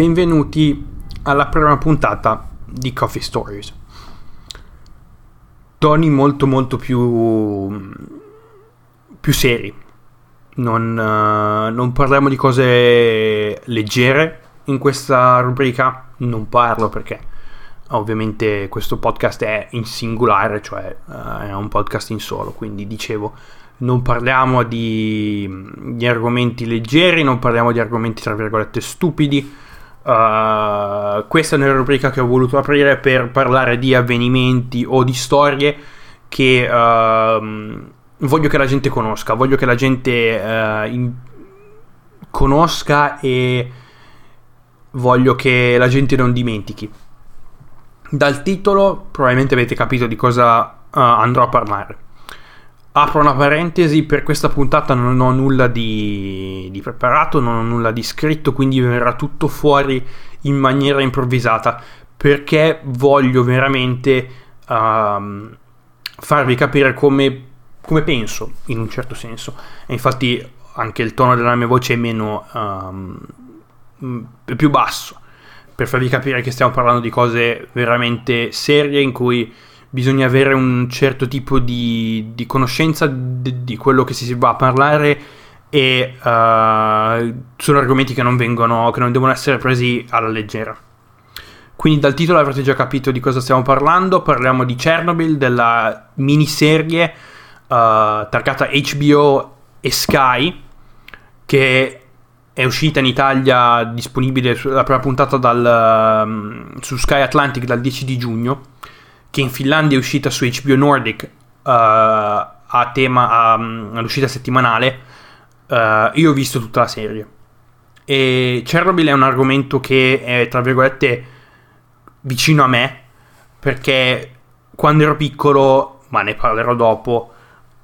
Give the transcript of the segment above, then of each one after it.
benvenuti alla prima puntata di Coffee Stories. Toni molto molto più, più seri. Non, uh, non parliamo di cose leggere in questa rubrica, non parlo perché ovviamente questo podcast è in singolare, cioè uh, è un podcast in solo, quindi dicevo non parliamo di, di argomenti leggeri, non parliamo di argomenti tra virgolette stupidi, Uh, questa è una rubrica che ho voluto aprire per parlare di avvenimenti o di storie che uh, voglio che la gente conosca, voglio che la gente uh, in- conosca e voglio che la gente non dimentichi. Dal titolo probabilmente avete capito di cosa andrò a parlare. Apro una parentesi, per questa puntata non ho nulla di, di, preparato, non ho nulla di scritto, quindi verrà tutto fuori in maniera improvvisata, perché voglio veramente uh, farvi capire come, come, penso, in un certo senso. E infatti anche il tono della mia voce è meno... Um, più basso, per farvi capire che stiamo parlando di cose veramente serie in cui bisogna avere un certo tipo di, di conoscenza di, di, quello che si va a parlare e uh, sono argomenti che non vengono, che non devono essere presi alla leggera. Quindi dal titolo avrete già capito di cosa stiamo parlando, parliamo di Chernobyl, della miniserie uh, targata HBO e Sky, che è uscita in Italia disponibile la prima puntata dal, um, su Sky Atlantic dal 10 di giugno che in Finlandia è uscita su HBO Nordic uh, a tema um, all'uscita settimanale, uh, io ho visto tutta la serie. E Chernobyl è un argomento che è, tra virgolette, vicino a me, perché quando ero piccolo, ma ne parlerò dopo,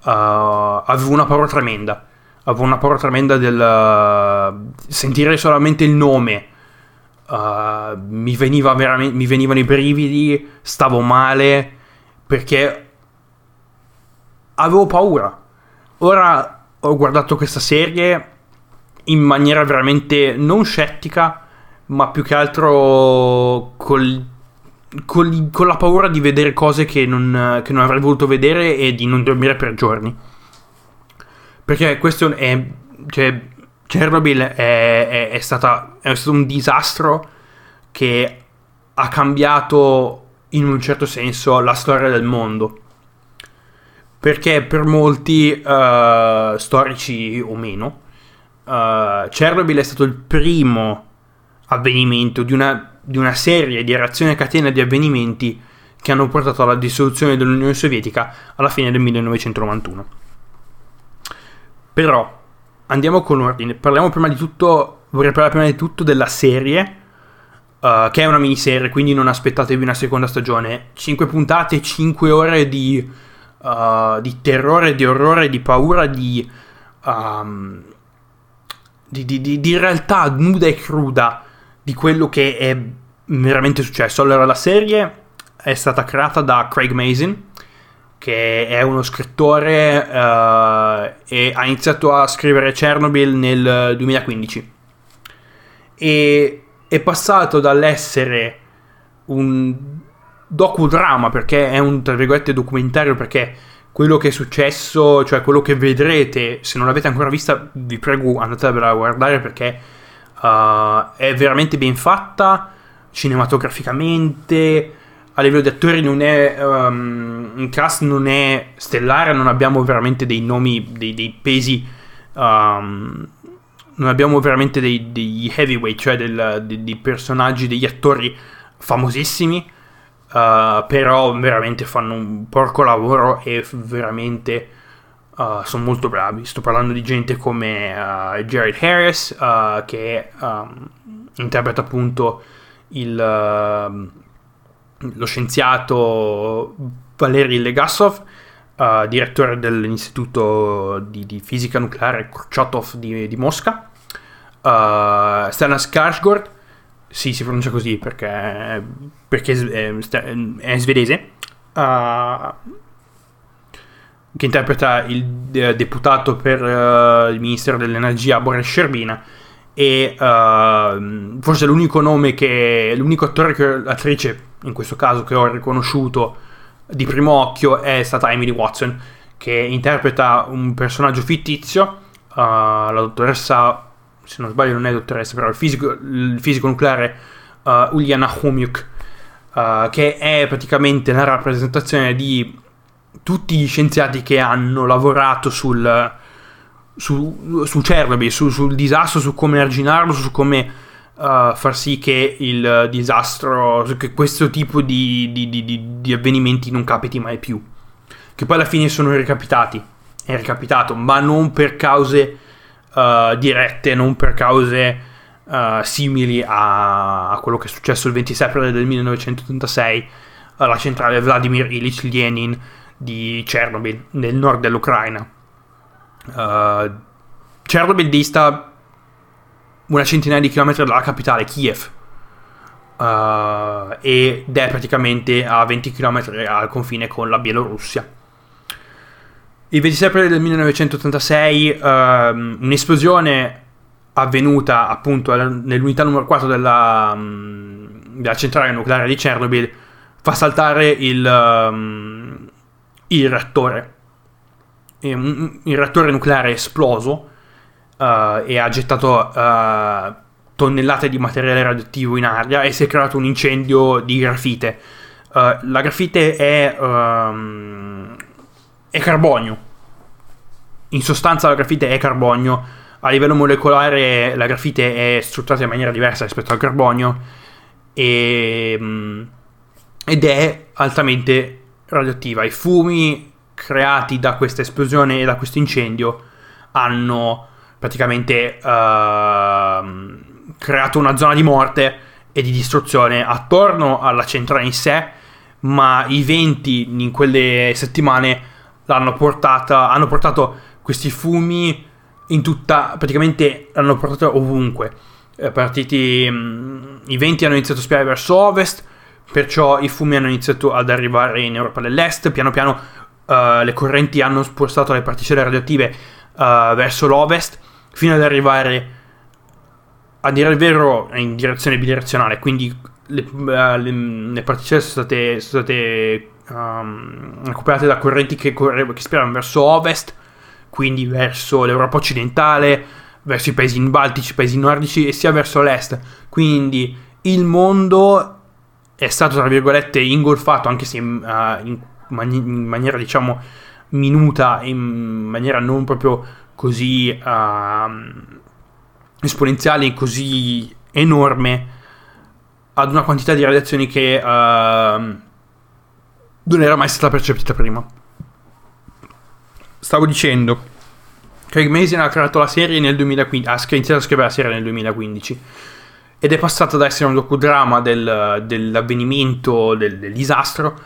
uh, avevo una paura tremenda. Avevo una paura tremenda del sentire solamente il nome Uh, mi, mi venivano i brividi, stavo male perché avevo paura. Ora ho guardato questa serie in maniera veramente non scettica, ma più che altro col, col, con la paura di vedere cose che non, che non, avrei voluto vedere e di non dormire per giorni. Perché questo è. Cioè, Chernobyl è, è, è, stata, è stato un disastro che ha cambiato in un certo senso la storia del mondo. Perché per molti uh, storici o meno, uh, Chernobyl è stato il primo avvenimento di una, di una serie di reazioni a catena di avvenimenti che hanno portato alla dissoluzione dell'Unione Sovietica alla fine del 1991. Però andiamo con ordine. Parliamo prima di tutto, vorrei parlare prima di tutto della serie, uh, che è una miniserie, quindi non aspettatevi una seconda stagione. 5 puntate, 5 ore di, uh, di terrore, di orrore, di paura, di, um, di, di, realtà nuda e cruda di quello che è veramente successo. Allora, la serie è stata creata da Craig Mazin che è uno scrittore uh, e ha iniziato a scrivere Chernobyl nel 2015 e è passato dall'essere un docudrama perché è un tra virgolette documentario perché quello che è successo, cioè quello che vedrete, se non l'avete ancora vista, vi prego andatevela a guardare perché uh, è veramente ben fatta cinematograficamente a livello di attori non è um, in cast non è stellare non abbiamo veramente dei nomi dei, dei pesi um, non abbiamo veramente dei, degli heavyweight cioè del, dei, dei, personaggi degli attori famosissimi uh, però veramente fanno un porco lavoro e veramente uh, sono molto bravi. Sto parlando di gente come uh, Jared Harris che um, interpreta appunto il lo scienziato Valery Legasov, uh, direttore dell'Istituto di, di, Fisica Nucleare Kurchatov di, di Mosca, uh, Stana Skarsgård, sì, si pronuncia così perché, perché è, è svedese, uh, che interpreta il deputato per uh, il Ministero dell'Energia Boris Sherbina, e uh, forse l'unico nome che l'unico attore che attrice in questo caso che ho riconosciuto di primo occhio è stata Emily Watson che interpreta un personaggio fittizio uh, la dottoressa se non sbaglio non è dottoressa però il fisico, il fisico nucleare uh, Uliana Humyuk uh, che è praticamente la rappresentazione di tutti gli scienziati che hanno lavorato sul su, su Chernobyl, su, sul disastro, su come arginarlo, su come uh, far sì che il disastro, che questo tipo di, di, di, di, avvenimenti non capiti mai più. Che poi alla fine sono ricapitati, è ricapitato, ma non per cause uh, dirette, non per cause uh, simili a, a, quello che è successo il 26 aprile del 1986 alla centrale Vladimir Ilyich Lenin di Chernobyl, nel nord dell'Ucraina Uh, Chernobyl dista una centinaia di chilometri dalla capitale, Kiev. Uh, ed è praticamente a 20 km al confine con la Bielorussia. Il 26 aprile del 1986 uh, ehm, un'esplosione avvenuta appunto nell'unità numero 4 della, um, della centrale nucleare di Chernobyl fa saltare il, um, il reattore un, il reattore nucleare è esploso uh, e ha gettato uh, tonnellate di materiale radioattivo in aria e si è creato un incendio di grafite. Uh, la grafite è, um, è carbonio. In sostanza la grafite è carbonio. A livello molecolare la grafite è strutturata in maniera diversa rispetto al carbonio e, um, ed è altamente radioattiva. I fumi creati da questa esplosione e da questo incendio hanno praticamente uh, creato una zona di morte e di distruzione attorno alla centrale in sé, ma i venti in quelle settimane l'hanno portata, hanno portato questi fumi in tutta, praticamente l'hanno portato ovunque. Eh, partiti, mh, I venti hanno iniziato a spiare verso ovest, perciò i fumi hanno iniziato ad arrivare in Europa dell'Est, piano piano uh, le correnti hanno spostato le particelle radioattive uh, verso l'ovest fino ad arrivare a dire il vero in direzione bidirezionale. Quindi le, uh, le, le particelle sono state, sono state um, recuperate da correnti che, corre, che spiravano verso ovest quindi verso l'Europa occidentale verso i paesi baltici, i paesi nordici e sia verso l'est. Quindi il mondo è stato tra virgolette ingolfato anche se uh, in in maniera diciamo minuta, in maniera non proprio così uh, esponenziale, così enorme, ad una quantità di radiazioni che uh, non era mai stata percepita prima. Stavo dicendo, Craig Mason ha creato la serie nel 2015, ha iniziato a scrivere la serie nel 2015 ed è passata da essere un docudramma del, dell'avvenimento, del, del disastro,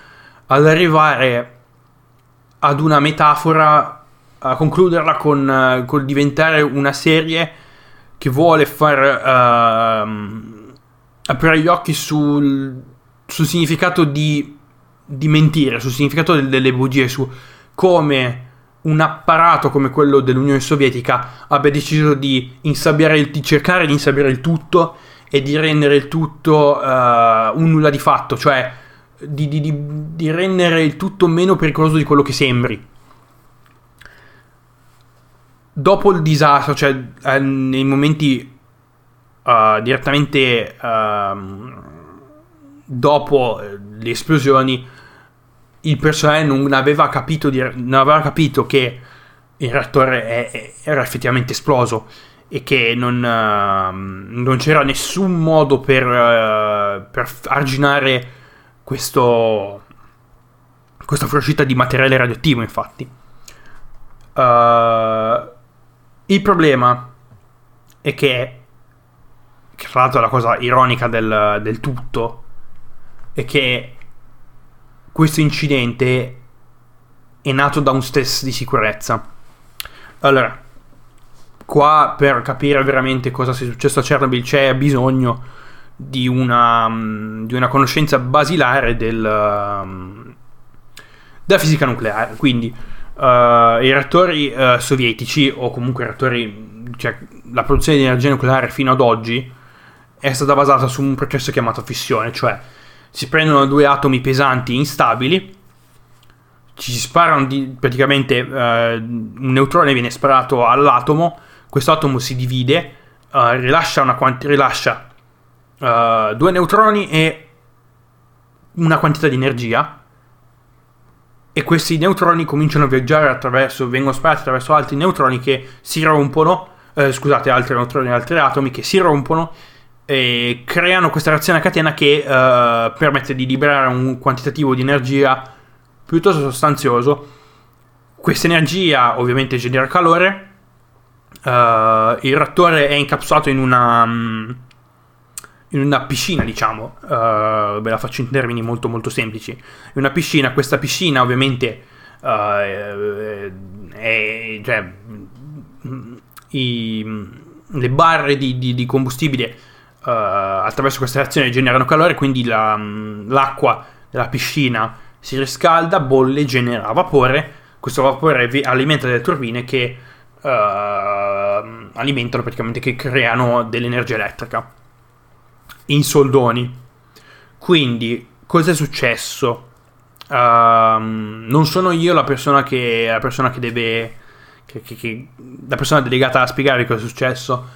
ad arrivare ad una metafora, a concluderla con, con diventare una serie che vuole far uh, aprire gli occhi sul, sul significato di, di, mentire, sul significato delle, delle bugie, su come un apparato come quello dell'Unione Sovietica abbia deciso di, il, di cercare di insabbiare il tutto e di rendere il tutto uh, un nulla di fatto, cioè di, di rendere il tutto meno pericoloso di quello che sembri. Dopo il disastro, cioè eh, nei momenti uh, direttamente uh, dopo le esplosioni, il personale non aveva capito, di, non aveva capito che il reattore è, era effettivamente esploso e che non, uh, non c'era nessun modo per, uh, per arginare questo, questa fuoriuscita di materiale radioattivo, infatti. Uh, il problema è che, che, tra l'altro è la cosa ironica del, del tutto, è che questo incidente è nato da un stress di sicurezza. Allora, qua per capire veramente cosa sia successo a Chernobyl c'è bisogno di una, mm, di una conoscenza basilare del, mm, della fisica nucleare. Quindi uh, i reattori uh, sovietici, o comunque i reattori, cioè, la produzione di energia nucleare fino ad oggi è stata basata su un processo chiamato fissione, cioè si prendono due atomi pesanti instabili, ci si sparano di, praticamente eh, un neutrone viene sparato all'atomo, questo atomo si divide, rilascia, una quanti- rilascia uh, due neutroni e una quantità di energia e questi neutroni cominciano a viaggiare attraverso, vengono sparati attraverso altri neutroni che si rompono, eh, scusate, altri neutroni altri atomi che si rompono e creano questa reazione a catena che eh, permette di liberare un quantitativo di energia piuttosto sostanzioso. Questa energia ovviamente genera calore, uh, il reattore è incapsulato in una... In una piscina, diciamo, uh, ve la faccio in termini molto molto semplici. In una piscina, questa piscina ovviamente uh, è, è, cioè, i, le barre di, di, di combustibile uh, attraverso questa reazione generano calore, quindi la, l'acqua della piscina si riscalda, bolle, genera vapore. Questo vapore alimenta delle turbine che alimentano praticamente, che creano dell'energia elettrica in soldoni. Quindi, cosa è successo? Uh, non sono io la persona che, la persona che deve. Che, che, che, la persona delegata a spiegare cosa è successo.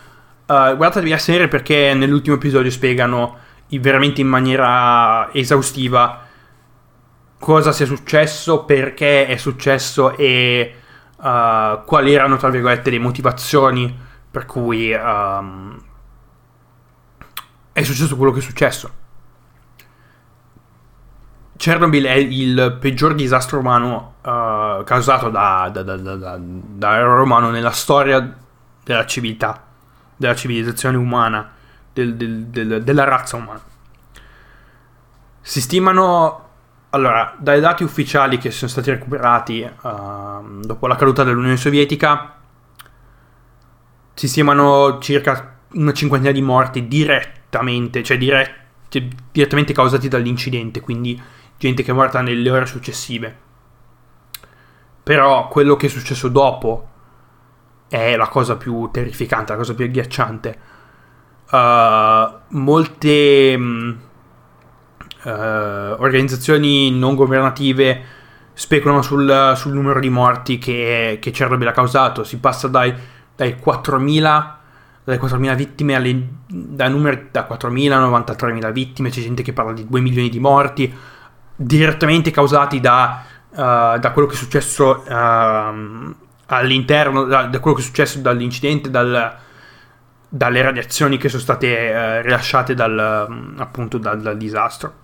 Uh, guardatevi la serie perché nell'ultimo episodio spiegano veramente in maniera esaustiva cosa sia successo, perché è successo e uh, quali erano, tra virgolette, le motivazioni per cui um, è successo quello che è successo. Chernobyl è il peggior disastro umano uh, causato da, da, da, da, da errore umano nella storia della civiltà, della civilizzazione umana, del, del, del, della razza umana. Si stimano, allora, dai dati ufficiali che sono stati recuperati uh, dopo la caduta dell'Unione Sovietica, si stimano circa una cinquantina di morti diretti direttamente, cioè dire, cioè, direttamente causati dall'incidente, quindi gente che è morta nelle ore successive. Però quello che è successo dopo è la cosa più terrificante, la cosa più agghiacciante. Uh, molte um, uh, organizzazioni non governative speculano sul, sul numero di morti che, che Chernobyl ha causato. Si passa dai, dai 4.000 dalle 4.000 vittime alle, da, numeri, da 4.000 a 93.000 vittime, c'è gente che parla di 2 milioni di morti, direttamente causati da, uh, da quello che è successo uh, all'interno, da, da, quello che è successo dall'incidente, dal, dalle radiazioni che sono state uh, rilasciate dal, appunto dal, dal disastro.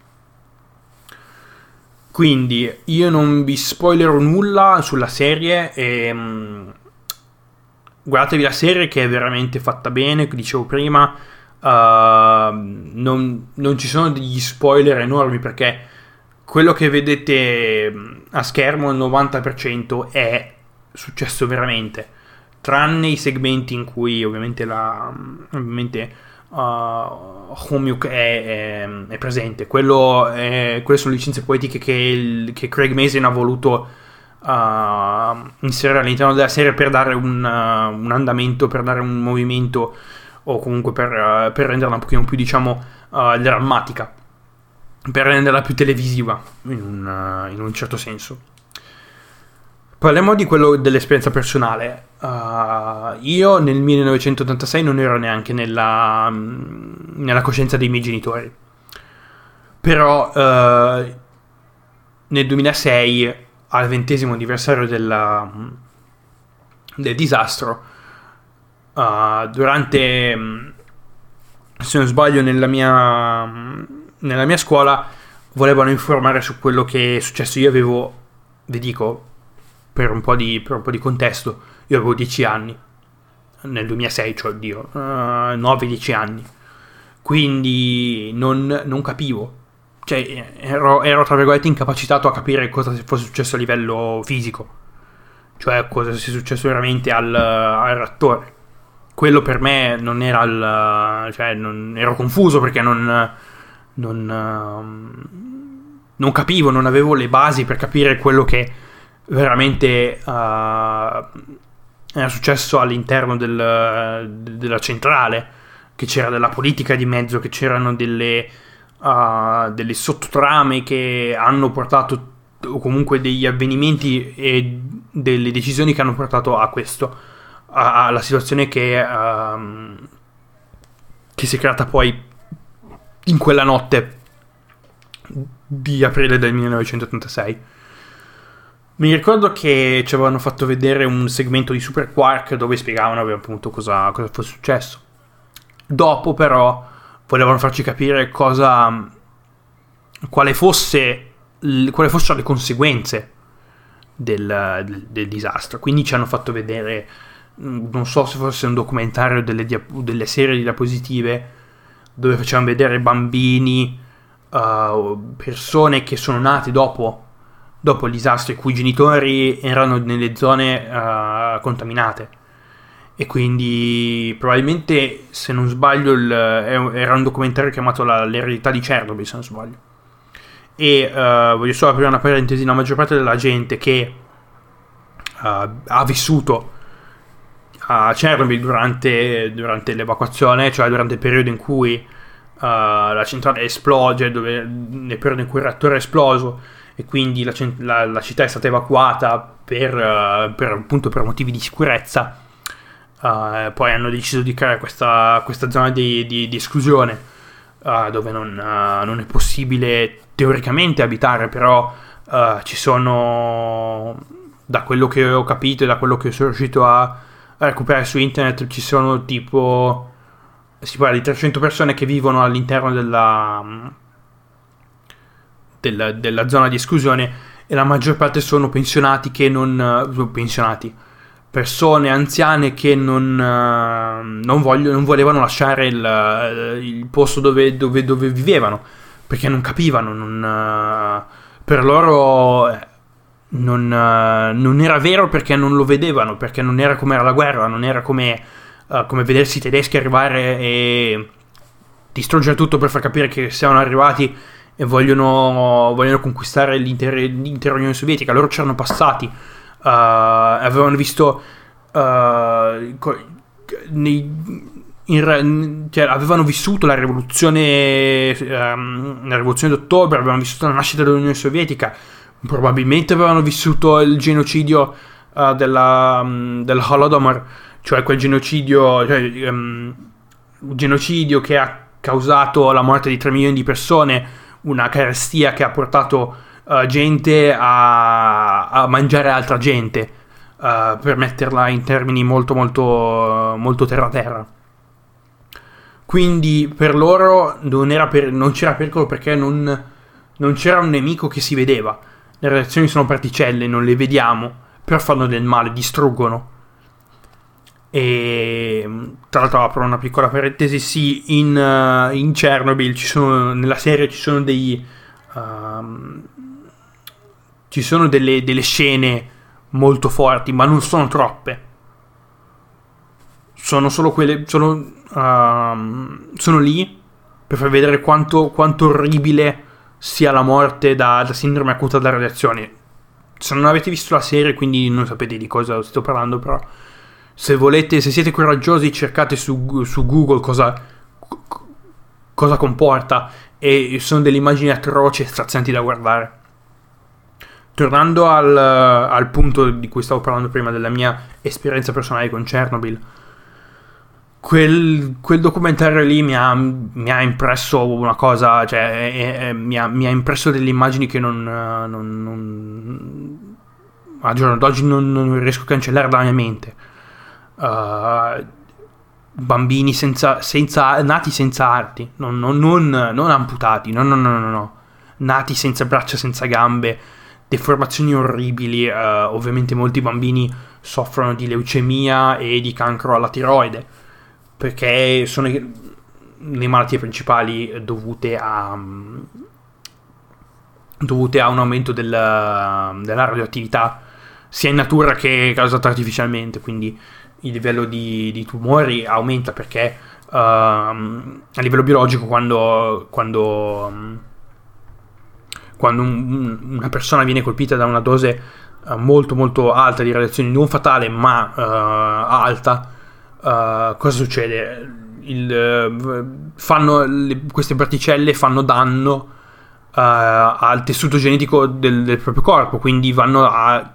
Quindi io non vi spoilerò nulla sulla serie e um, guardatevi la serie che è veramente fatta bene, come dicevo prima, uh, non, non, ci sono degli spoiler enormi perché quello che vedete mm, a schermo il 90% è successo veramente, tranne i segmenti in cui ovviamente la... Mm, ovviamente, uh, Homeuk è, è, è, presente. Quello è, quelle sono licenze poetiche che, il, che Craig Mason ha voluto uh, inserire all'interno della serie per dare un, uh, un, andamento, per dare un movimento o comunque per, uh, per renderla un pochino più, diciamo, drammatica, per renderla più televisiva in un, in un certo senso. Parliamo di quello dell'esperienza personale. Uh, io nel 1986 non ero neanche nella, nella coscienza dei miei genitori. Però uh, nel 2006 al ventesimo anniversario della, del disastro, uh, durante, se non sbaglio, nella mia, nella mia scuola volevano informare su quello che è successo. Io avevo, vi dico, per un po' di, un po di contesto, io avevo 10 anni, nel 2006, cioè, oddio, uh, 9-10 anni. Quindi non, non capivo cioè, ero, ero, tra virgolette incapacitato a capire cosa fosse successo a livello fisico, cioè cosa sia successo veramente al, al reattore. Quello per me non era il. cioè, non, ero confuso perché non. non, non capivo, non avevo le basi per capire quello che veramente uh, era successo all'interno del, della centrale, che c'era della politica di mezzo, che c'erano delle, uh, delle sottotrame che hanno portato, o comunque degli avvenimenti e delle decisioni che hanno portato a questo, alla situazione che, uh, che si è creata poi in quella notte di aprile del 1986. Mi ricordo che ci avevano fatto vedere un segmento di Super Quark dove spiegavano appunto cosa, cosa fosse successo. Dopo, però, volevano farci capire cosa. quale fosse. quale fossero le conseguenze del, del, del, disastro. Quindi ci hanno fatto vedere. Non so se fosse un documentario delle, delle serie di diapositive dove facevano vedere bambini, uh, persone che sono nate dopo dopo il disastro i cui genitori erano nelle zone uh, contaminate e quindi probabilmente se non sbaglio il, era un documentario chiamato la, l'eredità di Chernobyl se non sbaglio e uh, voglio solo aprire una parentesi la maggior parte della gente che uh, ha vissuto a Chernobyl durante, durante, l'evacuazione cioè durante il periodo in cui la centrale esplode dove, nel periodo in cui il reattore è esploso e quindi la, la, la città è stata evacuata per, uh, per, appunto per motivi di sicurezza. Uh, poi hanno deciso di creare questa, questa zona di, di, di esclusione uh, dove non, non, è possibile teoricamente abitare, però ci sono, da quello che ho capito e da quello che sono riuscito a, recuperare su internet, ci sono tipo, si parla di 300 persone che vivono all'interno della della, della, zona di esclusione e la maggior parte sono pensionati che non... Uh, pensionati, persone anziane che non, uh, non, voglio, non volevano lasciare il, uh, il posto dove, dove, dove, vivevano perché non capivano, non, uh, per loro eh, non, non, era vero perché non lo vedevano, perché non era come era la guerra, non era come, come vedersi i tedeschi arrivare e distruggere tutto per far capire che siamo arrivati e vogliono, vogliono conquistare l'intera Unione Sovietica. Loro c'erano passati, uh, avevano visto... Uh, nei, in, cioè, avevano vissuto la rivoluzione, um, la rivoluzione d'ottobre, avevano vissuto la nascita dell'Unione Sovietica, probabilmente avevano vissuto il genocidio uh, della, um, del Holodomor, cioè quel genocidio, cioè, um, genocidio che ha causato la morte di 3 milioni di persone una carestia che ha portato uh, gente a, a, mangiare altra gente, uh, per metterla in termini molto molto molto terra-terra. Quindi per loro non, per, non c'era pericolo perché non, non c'era un nemico che si vedeva. Le reazioni sono particelle, non le vediamo, però fanno del male, distruggono. E tra l'altro apro una piccola parentesi, sì, in, uh, in Chernobyl sono, nella serie ci sono dei... Um, ci sono delle, delle, scene molto forti, ma non sono troppe. Sono solo quelle... Sono, uh, sono lì per far vedere quanto, quanto orribile sia la morte da, da sindrome acuta da radiazione. Se non avete visto la serie, quindi non sapete di cosa sto parlando, però se volete, se siete coraggiosi, cercate su, su Google cosa, cosa comporta e sono delle immagini atroci e strazianti da guardare. Tornando al, al, punto di cui stavo parlando prima, della mia esperienza personale con Chernobyl, quel, quel documentario lì mi ha, mi ha, impresso una cosa, cioè è, è, mi, ha, mi, ha, impresso delle immagini che non, non, non a giorno d'oggi non, non riesco a cancellare dalla mia mente. Uh, bambini senza, senza, nati senza arti, non amputati, no, no, no, no, no, nati senza braccia, senza gambe, deformazioni orribili. Uh, ovviamente molti bambini soffrono di leucemia e di cancro alla tiroide, perché sono le malattie principali dovute a, dovute a un aumento del, della radioattività sia in natura che causata artificialmente, quindi il livello di, di tumori aumenta perché uh, a livello biologico quando, quando, quando un, una persona viene colpita da una dose uh, uh, molto molto alta di radiazione, non fatale ma alta, cosa succede? Il, fanno, le, queste particelle fanno danno al tessuto genetico del, del proprio corpo, quindi vanno a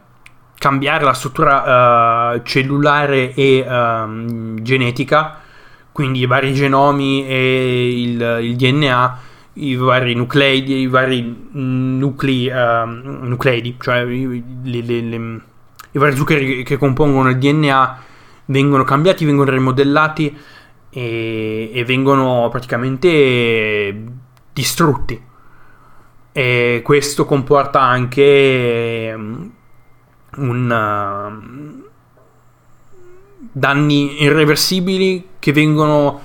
cambiare la struttura uh, cellulare e uh, genetica, quindi i vari genomi e il, il, DNA, i vari nucleidi, i vari nuclei, uh, nucleidi, cioè le, le, le, i vari zuccheri che compongono il DNA vengono cambiati, vengono rimodellati e, e vengono praticamente distrutti. E questo comporta anche un, uh, danni irreversibili che vengono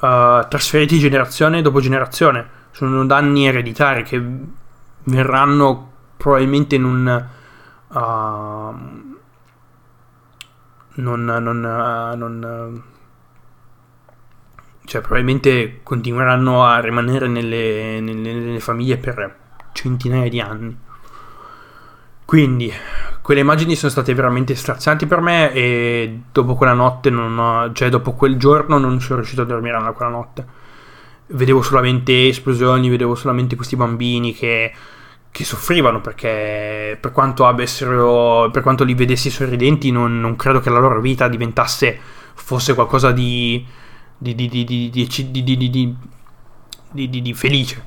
uh, trasferiti generazione dopo generazione. Sono danni ereditari che verranno probabilmente in un... Uh, non, non, uh, non cioè probabilmente continueranno a rimanere nelle, nelle, nelle famiglie per centinaia di anni. Quindi, quelle immagini sono state veramente strazianti per me e dopo quella notte, ho, cioè dopo quel giorno non sono riuscito a dormire quella notte. Vedevo solamente esplosioni, vedevo solamente questi bambini che, che soffrivano perché per quanto avessero, per quanto li vedessi sorridenti non, non credo che la loro vita diventasse, fosse qualcosa di, di, di, di, felice.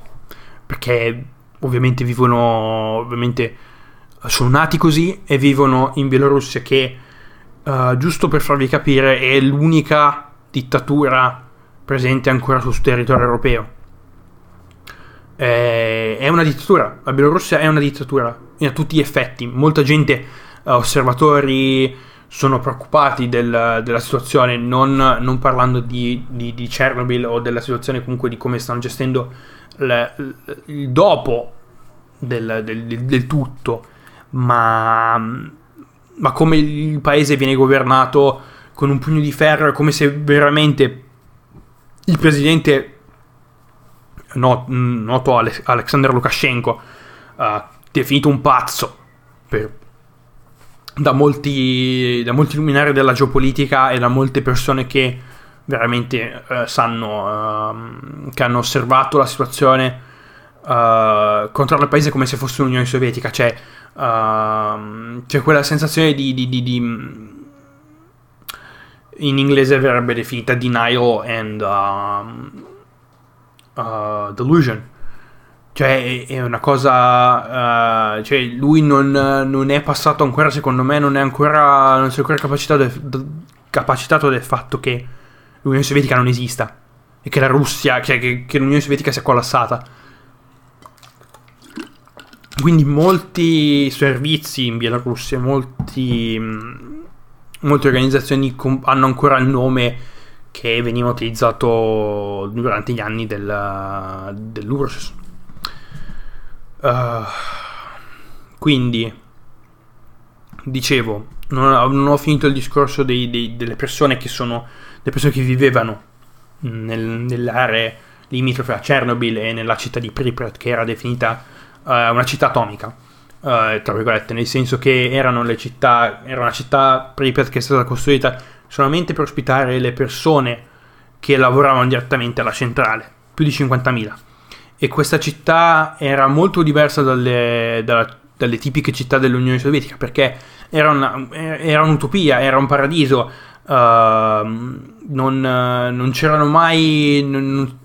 Perché ovviamente vivono, ovviamente sono nati così e vivono in Bielorussia che, uh, giusto per farvi capire, è l'unica dittatura presente ancora sul territorio europeo. È una dittatura, la Bielorussia è una dittatura a tutti gli effetti. Molta gente, uh, osservatori, sono preoccupati del, della situazione, non, non parlando di, di, di, Chernobyl o della situazione comunque di come stanno gestendo le, il dopo del, del, del tutto ma, ma come il paese viene governato con un pugno di ferro, è come se veramente il presidente not, noto Ale- Alexander Lukashenko, uh, definito un pazzo per, da, molti, da molti luminari della geopolitica e da molte persone che veramente uh, sanno, uh, che hanno osservato la situazione, uh, controlla il paese come se fosse un'Unione Sovietica, cioè Uh, c'è quella sensazione di, di, di, di, in inglese verrebbe definita denial and uh, uh, delusion. Cioè è una cosa uh, cioè lui non, non, è passato ancora secondo me non è ancora non si è ancora capacitato del, capacitato del fatto che l'Unione Sovietica non esista e che la Russia cioè che, che l'Unione Sovietica sia collassata. Quindi molti servizi in Bielorussia, molti, mm, molte organizzazioni hanno ancora il nome che veniva utilizzato durante gli anni del, dell'URSS. Uh, quindi, dicevo, non ho, non ho, finito il discorso dei, dei, delle persone che sono, le persone che vivevano nel, nell'area limitrofe a Chernobyl e nella città di Pripyat che era definita uh, una città atomica, uh, tra virgolette, nel senso che erano le città, era una città Pripyat che è stata costruita solamente per ospitare le persone che lavoravano direttamente alla centrale, più di 50.000. E questa città era molto diversa dalle, dalle, dalle tipiche città dell'Unione Sovietica perché era, una, era un'utopia, era un paradiso. Uh, non, non, c'erano mai. Non,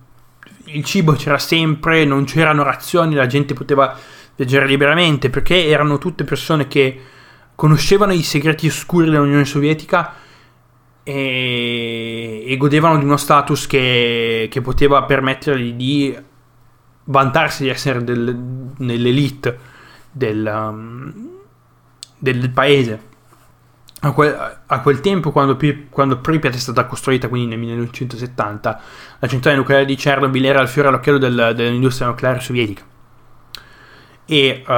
il cibo c'era sempre, non c'erano razioni, la gente poteva viaggiare liberamente perché erano tutte persone che conoscevano i segreti oscuri dell'Unione Sovietica e, e godevano di uno status che, che poteva permettergli di vantarsi di essere del, nell'elite del, um, del paese a quel, a quel, tempo, quando, quando Pripyat è stata costruita, quindi nel 1970, la centrale nucleare di Chernobyl era il fiore all'occhiello del, dell'industria nucleare sovietica. E uh,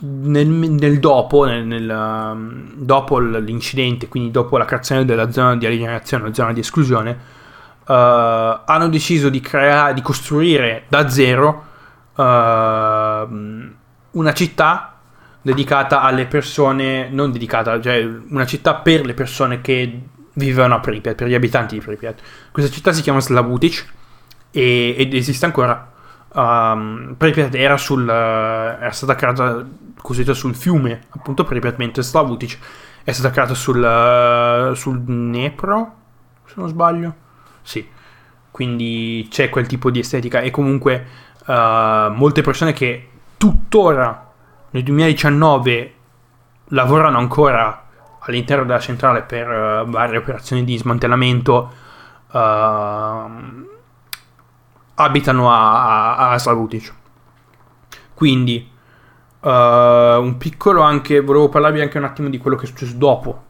nel, nel, dopo, nel, nel, uh, dopo l'incidente, quindi dopo la creazione della zona di alienazione, la zona di esclusione, uh, hanno deciso di, creare, di costruire da zero ehm, una città dedicata alle persone, non dedicata, cioè una città per le persone che vivevano a Pripyat, per gli abitanti di Pripyat. Questa città si chiama Slavutic e, ed esiste ancora. Um, Pripyat era, sul, uh, era stata creata, costruita sul fiume, appunto Pripyat, mentre Slavutic è stata creata sul, uh, sul Dnepro, se non sbaglio. Sì, quindi c'è quel tipo di estetica. E comunque uh, molte persone che tuttora nel 2019 lavorano ancora all'interno della centrale per uh, varie operazioni di smantellamento uh, abitano a, a, a Slavutic. Quindi uh, un piccolo anche, volevo parlarvi anche un attimo di quello che è successo dopo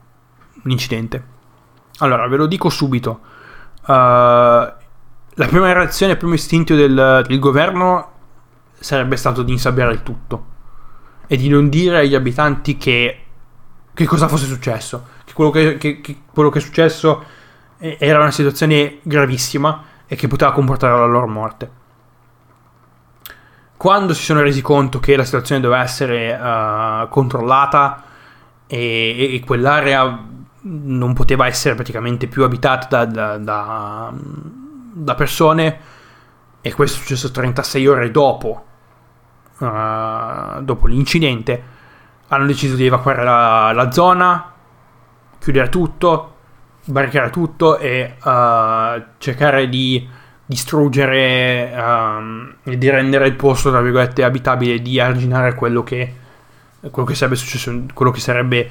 l'incidente. Allora, ve lo dico subito. la prima reazione, il primo istinto del, del governo sarebbe stato di insabbiare il tutto e di non dire agli abitanti che, che cosa fosse successo, che quello che, che, che quello che è successo era una situazione gravissima e che poteva comportare la loro morte. Quando si sono resi conto che la situazione doveva essere uh, controllata e, e, quell'area non poteva essere praticamente più abitata da, da, da, da persone, e questo è successo 36 ore dopo uh, dopo l'incidente, hanno deciso di evacuare la, la zona, chiudere tutto, barricare tutto e uh, cercare di distruggere um, e di rendere il posto, tra virgolette, abitabile, di arginare quello che, quello che sarebbe successo, quello che sarebbe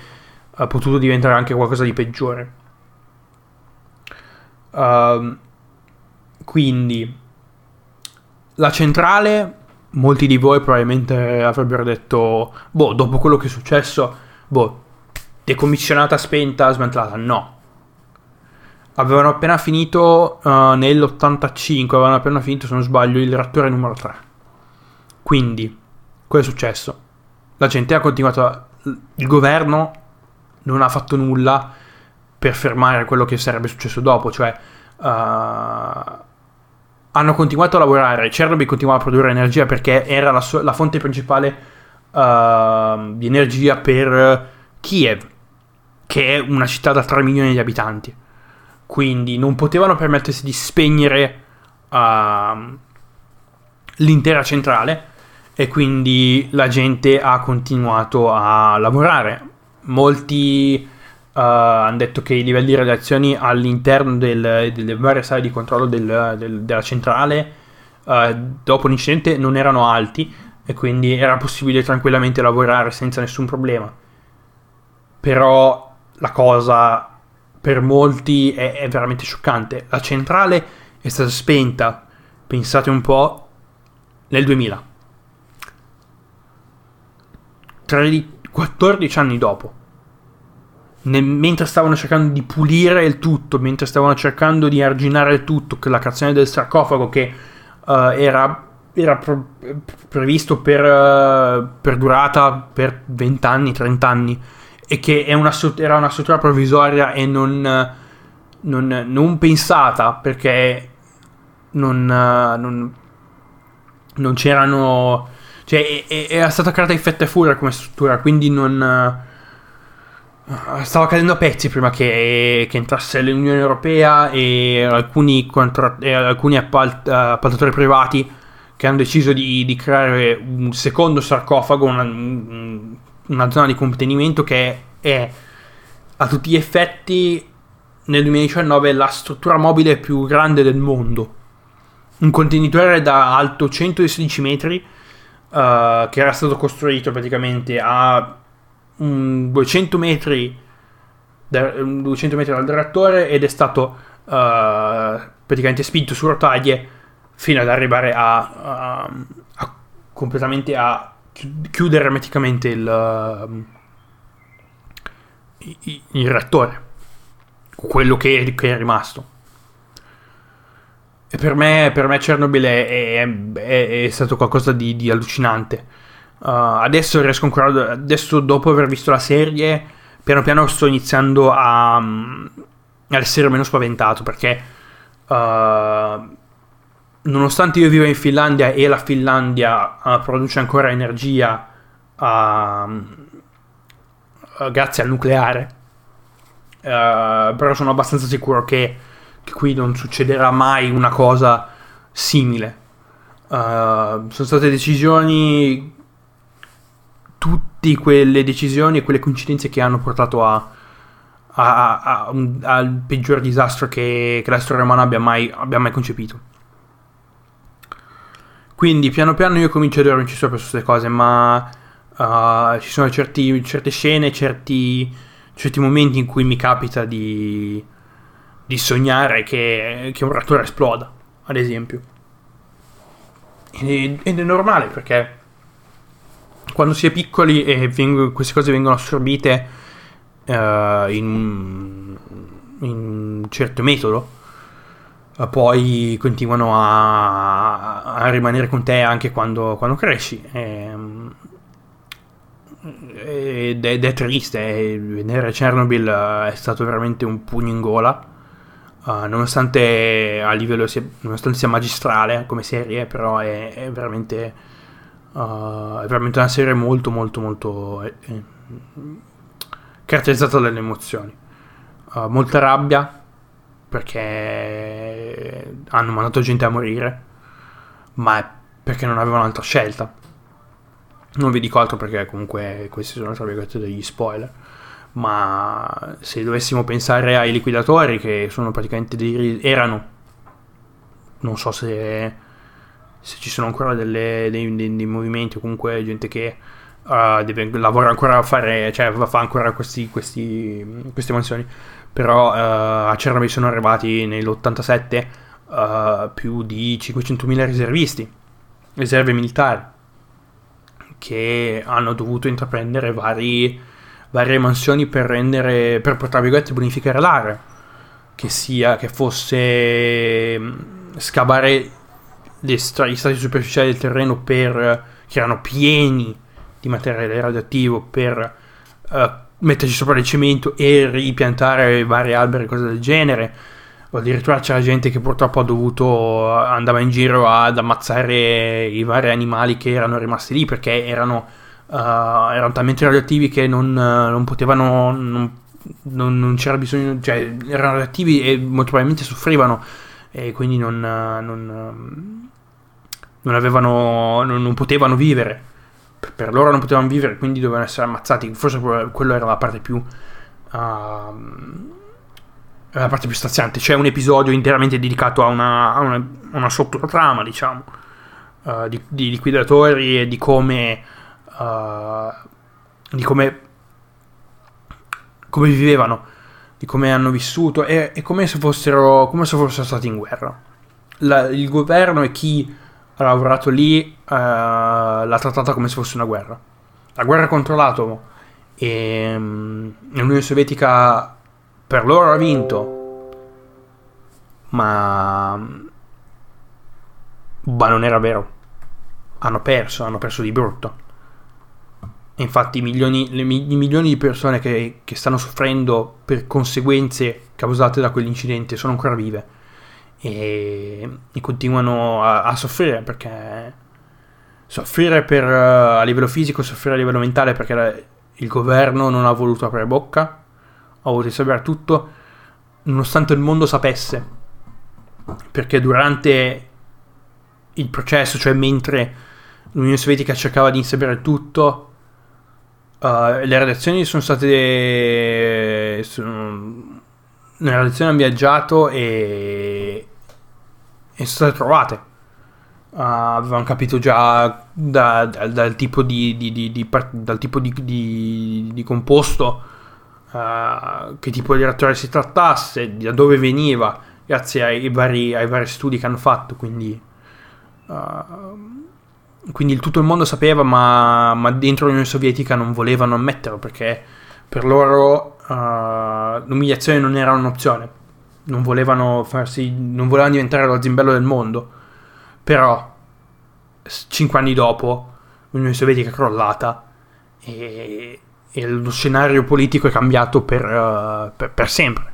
uh, potuto diventare anche qualcosa di peggiore. Uh, quindi la centrale molti di voi probabilmente avrebbero detto, boh, dopo quello che è successo, boh, decommissionata, spenta, smantellata. No. Avevano appena finito uh, nell'85, avevano appena finito, se non sbaglio, il reattore numero 3. Quindi, cosa è successo? La gente ha continuato a... Il governo non ha fatto nulla per fermare quello che sarebbe successo dopo, cioè... Uh, hanno continuato a lavorare, Chernobyl continuava a produrre energia perché era la, so- la fonte principale uh, di energia per Kiev, che è una città da 3 milioni di abitanti. Quindi non potevano permettersi di spegnere uh, l'intera centrale e quindi la gente ha continuato a lavorare. Molti uh, hanno detto che i livelli di radiazioni all'interno del, delle varie sale di controllo del, del, della centrale uh, dopo l'incidente non erano alti e quindi era possibile tranquillamente lavorare senza nessun problema. Però la cosa per molti è, è veramente scioccante. La centrale è stata spenta, pensate un po', nel 2000. 14 anni dopo nel, mentre stavano cercando di pulire il tutto, mentre stavano cercando di arginare il tutto, che la creazione del sarcofago che uh, era, era pro, previsto per, uh, per, durata per 20 anni, 30 anni, e che una, era una struttura provvisoria e non, non, non pensata perché non, non, non c'erano... Cioè, era stata creata in fetta e furia come struttura, quindi non stava cadendo a pezzi prima che, che entrasse l'Unione Europea e alcuni, contra, e alcuni appalt, appaltatori privati che hanno deciso di, di, creare un secondo sarcofago, una, una, zona di contenimento che è a tutti gli effetti nel 2019 la struttura mobile più grande del mondo. Un contenitore da alto 116 metri uh, che era stato costruito praticamente a um, 200 metri da, 200 metri dal reattore ed è stato uh, praticamente spinto su rotaie fino ad arrivare a, a, a completamente a chiudere ermeticamente il, uh, il, reattore quello che è, che è rimasto e per me, per me Chernobyl è, è, è, è stato qualcosa di, di allucinante Uh, adesso riesco ancora. Adesso, dopo aver visto la serie, piano piano sto iniziando a, um, ad essere meno spaventato perché. Uh, nonostante io viva in Finlandia e la Finlandia uh, produce ancora energia uh, grazie al nucleare. Uh, però sono abbastanza sicuro che, che, qui non succederà mai una cosa simile. Uh, sono state decisioni, tutte quelle decisioni e quelle coincidenze che hanno portato a, a, a, un, al peggior disastro che, che la storia umana abbia mai, abbia mai concepito. Quindi piano piano io comincio a dormirci sopra su queste cose, ma uh, ci sono certi, certe scene, certi, certi, momenti in cui mi capita di, di sognare che, che, un reattore esploda, ad esempio. Ed è, normale perché quando si è piccoli e vengono, queste cose vengono assorbite uh, in un certo metodo, poi continuano a, a, rimanere con te anche quando, quando cresci. Ehm, ed è, ed è triste, vedere Chernobyl è stato veramente un pugno in gola. Uh, nonostante a livello sia, nonostante sia magistrale come serie, però è, è veramente uh, è veramente una serie molto molto molto eh, caratterizzata dalle emozioni. Uh, molta rabbia, perché hanno mandato gente a morire, ma è perché non avevano altra scelta. Non vi dico altro perché comunque questi sono tra virgolette degli spoiler. Ma se dovessimo pensare ai liquidatori che sono praticamente dei... erano, non so se, se ci sono ancora delle, dei, dei, dei, movimenti o comunque gente che uh, deve, lavora ancora a fare, cioè fa ancora questi, questi, queste mansioni però uh, a Chernobyl sono arrivati nell'87 uh, eh, più di 500.000 riservisti, riserve militari, che hanno dovuto intraprendere vari, varie mansioni per rendere, per tra virgolette bonificare l'area, che sia, che fosse mm, scavare gli strati superficiali del terreno per, che erano pieni di materiale radioattivo per uh, metterci sopra il cemento e ripiantare vari alberi e cose del genere. O addirittura c'era gente che purtroppo ha dovuto andava in giro ad ammazzare i vari animali che erano rimasti lì perché erano, uh, erano talmente radioattivi che non, uh, non potevano. Non, non, non, c'era bisogno, cioè erano radioattivi e molto probabilmente soffrivano e quindi non, non, non avevano, non potevano vivere per loro non potevano vivere, quindi dovevano essere ammazzati. Forse quello era la parte più. Uh, la parte più staziante. C'è un episodio interamente dedicato a una, a una, una sottotrama, diciamo, uh, di, di, liquidatori e di come. Uh, di come. come vivevano, di come hanno vissuto e, e come, se fossero, come se fossero stati in guerra. La, il governo e chi ha lavorato lì, uh, l'ha trattata come se fosse una guerra. La guerra contro l'atomo e um, l'Unione Sovietica per loro ha vinto, ma, ma non era vero. Hanno perso, hanno perso di brutto. Infatti, milioni, le, i milioni di persone che, che stanno soffrendo per conseguenze causate da quell'incidente sono ancora vive e, e continuano a, a, soffrire perché soffrire per, a livello fisico, soffrire a livello mentale perché il governo non ha voluto aprire bocca, ha voluto sapere tutto, nonostante il mondo sapesse. Perché durante il processo, cioè mentre l'Unione Sovietica cercava di insabere tutto, uh, le radiazioni sono state... Sono, le radiazioni hanno viaggiato e, e sono state trovate. Uh, avevano capito già da, da, dal tipo di, di, di, di dal tipo composto uh, che tipo di reattore si trattasse, da dove veniva, grazie ai vari, ai vari studi che hanno fatto. Quindi, uh, quindi tutto il mondo sapeva, ma, ma dentro l'Unione Sovietica non volevano ammetterlo perché per loro l'umiliazione non era un'opzione non volevano farsi, non volevano diventare lo zimbello del mondo. Però, cinque anni dopo, l'Unione Sovietica è crollata e, e lo scenario politico è cambiato per, uh, per, per sempre.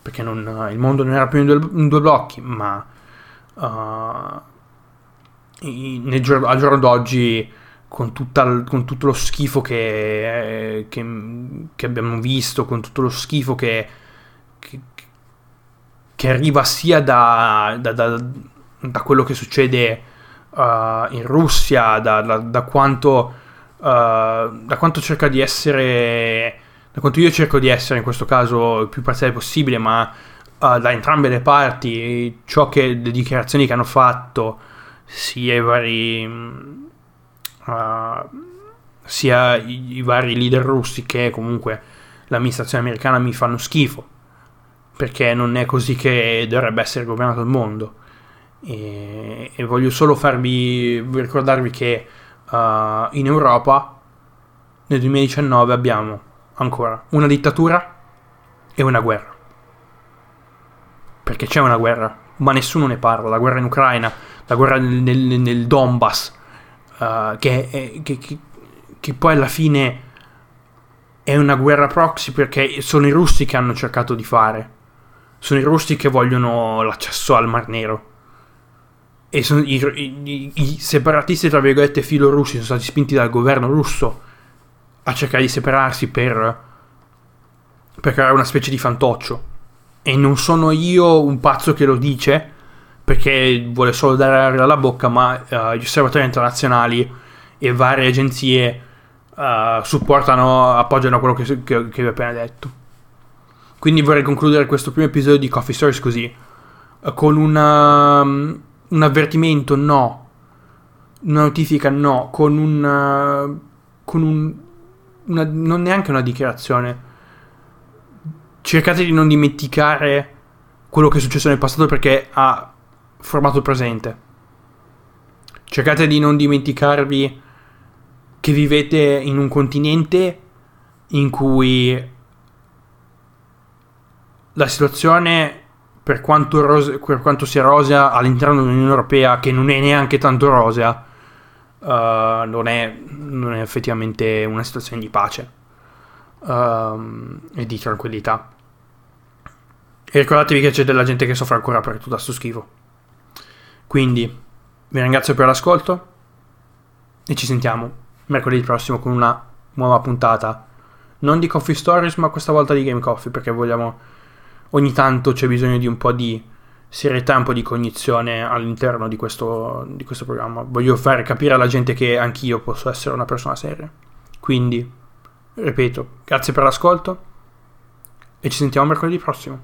Perché non, uh, il mondo non era più in due, in due blocchi, ma uh, nel, al giorno d'oggi con, tutta, con tutto lo schifo che, che, che, abbiamo visto, con tutto lo schifo che, che arriva sia da, da, da, da, quello che succede uh, in Russia, da, da quanto, uh, da quanto cerca di essere, da quanto io cerco di essere in questo caso il più parziale possibile, ma uh, da entrambe le parti, ciò che le dichiarazioni che hanno fatto, sia i vari uh, sia i, i, vari leader russi che comunque l'amministrazione americana mi fanno schifo perché non è così che dovrebbe essere governato il mondo. E, e voglio solo farvi ricordarvi che uh, in Europa nel 2019 abbiamo ancora una dittatura e una guerra. Perché c'è una guerra ma nessuno ne parla. La guerra in Ucraina la guerra nel, nel, nel Donbass uh, che, che, che, che poi alla fine è una guerra proxy perché sono i russi che hanno cercato di fare. Sono i russi che vogliono l'accesso al Mar Nero. E sono i, i, i separatisti, tra virgolette, filorussi sono stati spinti dal governo russo a cercare di separarsi per, per creare una specie di fantoccio. E non sono io un pazzo che lo dice, perché vuole solo dare aria alla bocca, ma uh, gli osservatori internazionali e varie agenzie uh, supportano, appoggiano quello che, che, che, vi ho appena detto. Quindi vorrei concludere questo primo episodio di Coffee Stories così, uh, con una, um, un avvertimento no, una notifica no, con un... con un una, non neanche una dichiarazione. Cercate di non dimenticare quello che è successo nel passato perché ha formato presente. Cercate di non dimenticarvi che vivete in un continente in cui la situazione, per quanto, rose, per quanto sia rosea all'interno dell'Unione Europea, che non è neanche tanto rosea, uh, non, è, non, è, effettivamente una situazione di pace uh, e di tranquillità. E ricordatevi che c'è della gente che soffre ancora per tutto questo schifo. Quindi vi ringrazio per l'ascolto e ci sentiamo mercoledì prossimo con una nuova puntata. Non di Coffee Stories, ma questa volta di Game Coffee, perché vogliamo... Ogni tanto c'è bisogno di un po' di serietà, un po' di cognizione all'interno di questo, di questo programma. Voglio fare capire alla gente che anch'io posso essere una persona seria. Quindi, ripeto, grazie per l'ascolto e ci sentiamo mercoledì prossimo.